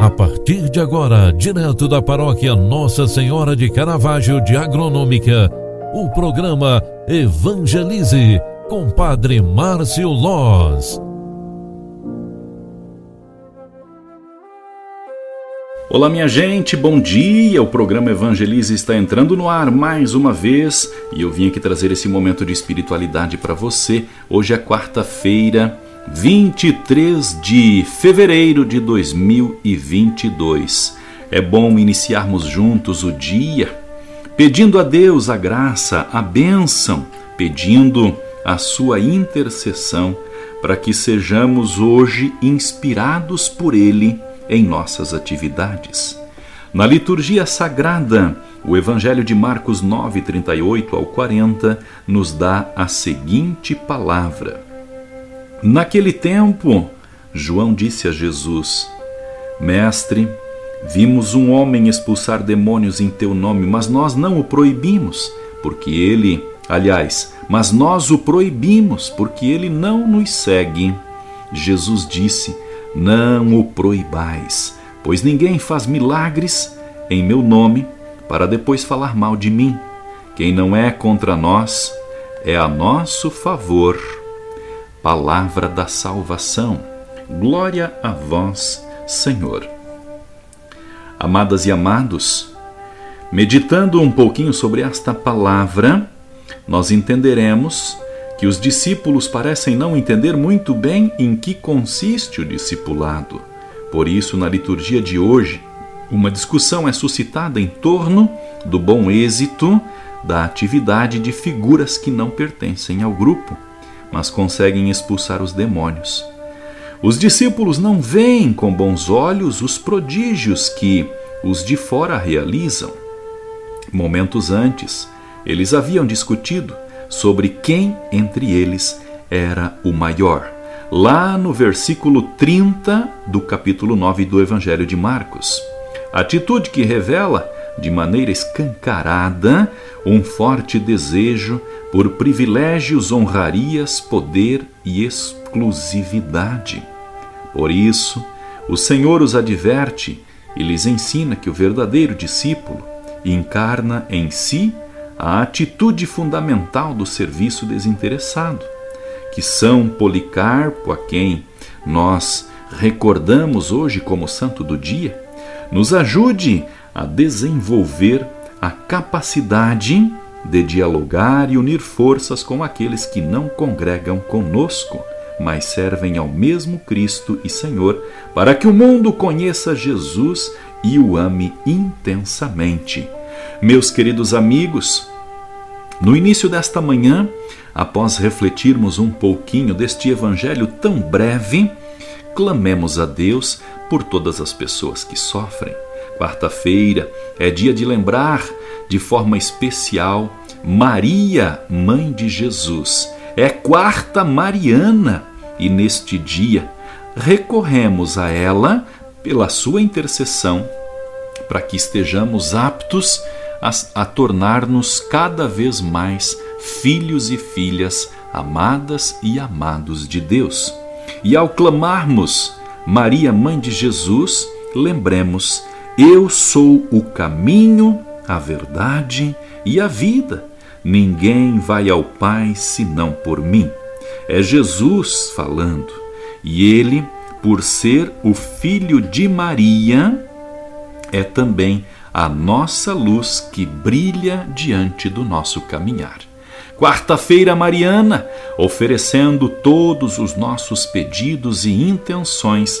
A partir de agora, direto da paróquia Nossa Senhora de Caravaggio de Agronômica, o programa Evangelize com Padre Márcio Loz. Olá, minha gente, bom dia! O programa Evangelize está entrando no ar mais uma vez e eu vim aqui trazer esse momento de espiritualidade para você. Hoje é quarta-feira 23 de fevereiro de 2022. É bom iniciarmos juntos o dia pedindo a Deus a graça, a bênção, pedindo a sua intercessão para que sejamos hoje inspirados por Ele em nossas atividades. Na liturgia sagrada, o Evangelho de Marcos 9, 38 ao 40 nos dá a seguinte palavra. Naquele tempo, João disse a Jesus: Mestre, vimos um homem expulsar demônios em teu nome, mas nós não o proibimos, porque ele, aliás, mas nós o proibimos, porque ele não nos segue. Jesus disse: Não o proibais, pois ninguém faz milagres em meu nome para depois falar mal de mim. Quem não é contra nós é a nosso favor palavra da salvação. Glória a vós, Senhor. Amadas e amados, meditando um pouquinho sobre esta palavra, nós entenderemos que os discípulos parecem não entender muito bem em que consiste o discipulado. Por isso, na liturgia de hoje, uma discussão é suscitada em torno do bom êxito da atividade de figuras que não pertencem ao grupo mas conseguem expulsar os demônios. Os discípulos não veem com bons olhos os prodígios que os de fora realizam. Momentos antes, eles haviam discutido sobre quem entre eles era o maior. Lá no versículo 30 do capítulo 9 do Evangelho de Marcos. Atitude que revela de maneira escancarada um forte desejo por privilégios, honrarias, poder e exclusividade. Por isso, o Senhor os adverte e lhes ensina que o verdadeiro discípulo encarna em si a atitude fundamental do serviço desinteressado, que São Policarpo, a quem nós recordamos hoje como santo do dia, nos ajude a desenvolver a capacidade de dialogar e unir forças com aqueles que não congregam conosco, mas servem ao mesmo Cristo e Senhor, para que o mundo conheça Jesus e o ame intensamente. Meus queridos amigos, no início desta manhã, após refletirmos um pouquinho deste evangelho tão breve, clamemos a Deus por todas as pessoas que sofrem Quarta-feira é dia de lembrar de forma especial Maria, mãe de Jesus. É quarta mariana e neste dia recorremos a ela pela sua intercessão para que estejamos aptos a, a tornar-nos cada vez mais filhos e filhas amadas e amados de Deus. E ao clamarmos Maria, mãe de Jesus, lembremos eu sou o caminho, a verdade e a vida. Ninguém vai ao Pai senão por mim. É Jesus falando. E ele, por ser o filho de Maria, é também a nossa luz que brilha diante do nosso caminhar. Quarta-feira Mariana, oferecendo todos os nossos pedidos e intenções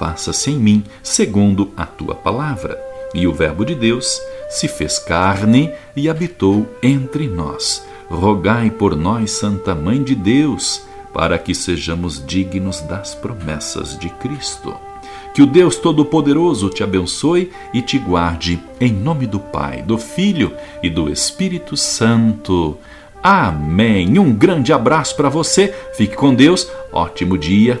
faça-se em mim segundo a tua palavra. E o Verbo de Deus se fez carne e habitou entre nós. Rogai por nós, Santa Mãe de Deus, para que sejamos dignos das promessas de Cristo. Que o Deus Todo-Poderoso te abençoe e te guarde, em nome do Pai, do Filho e do Espírito Santo. Amém. Um grande abraço para você, fique com Deus, ótimo dia.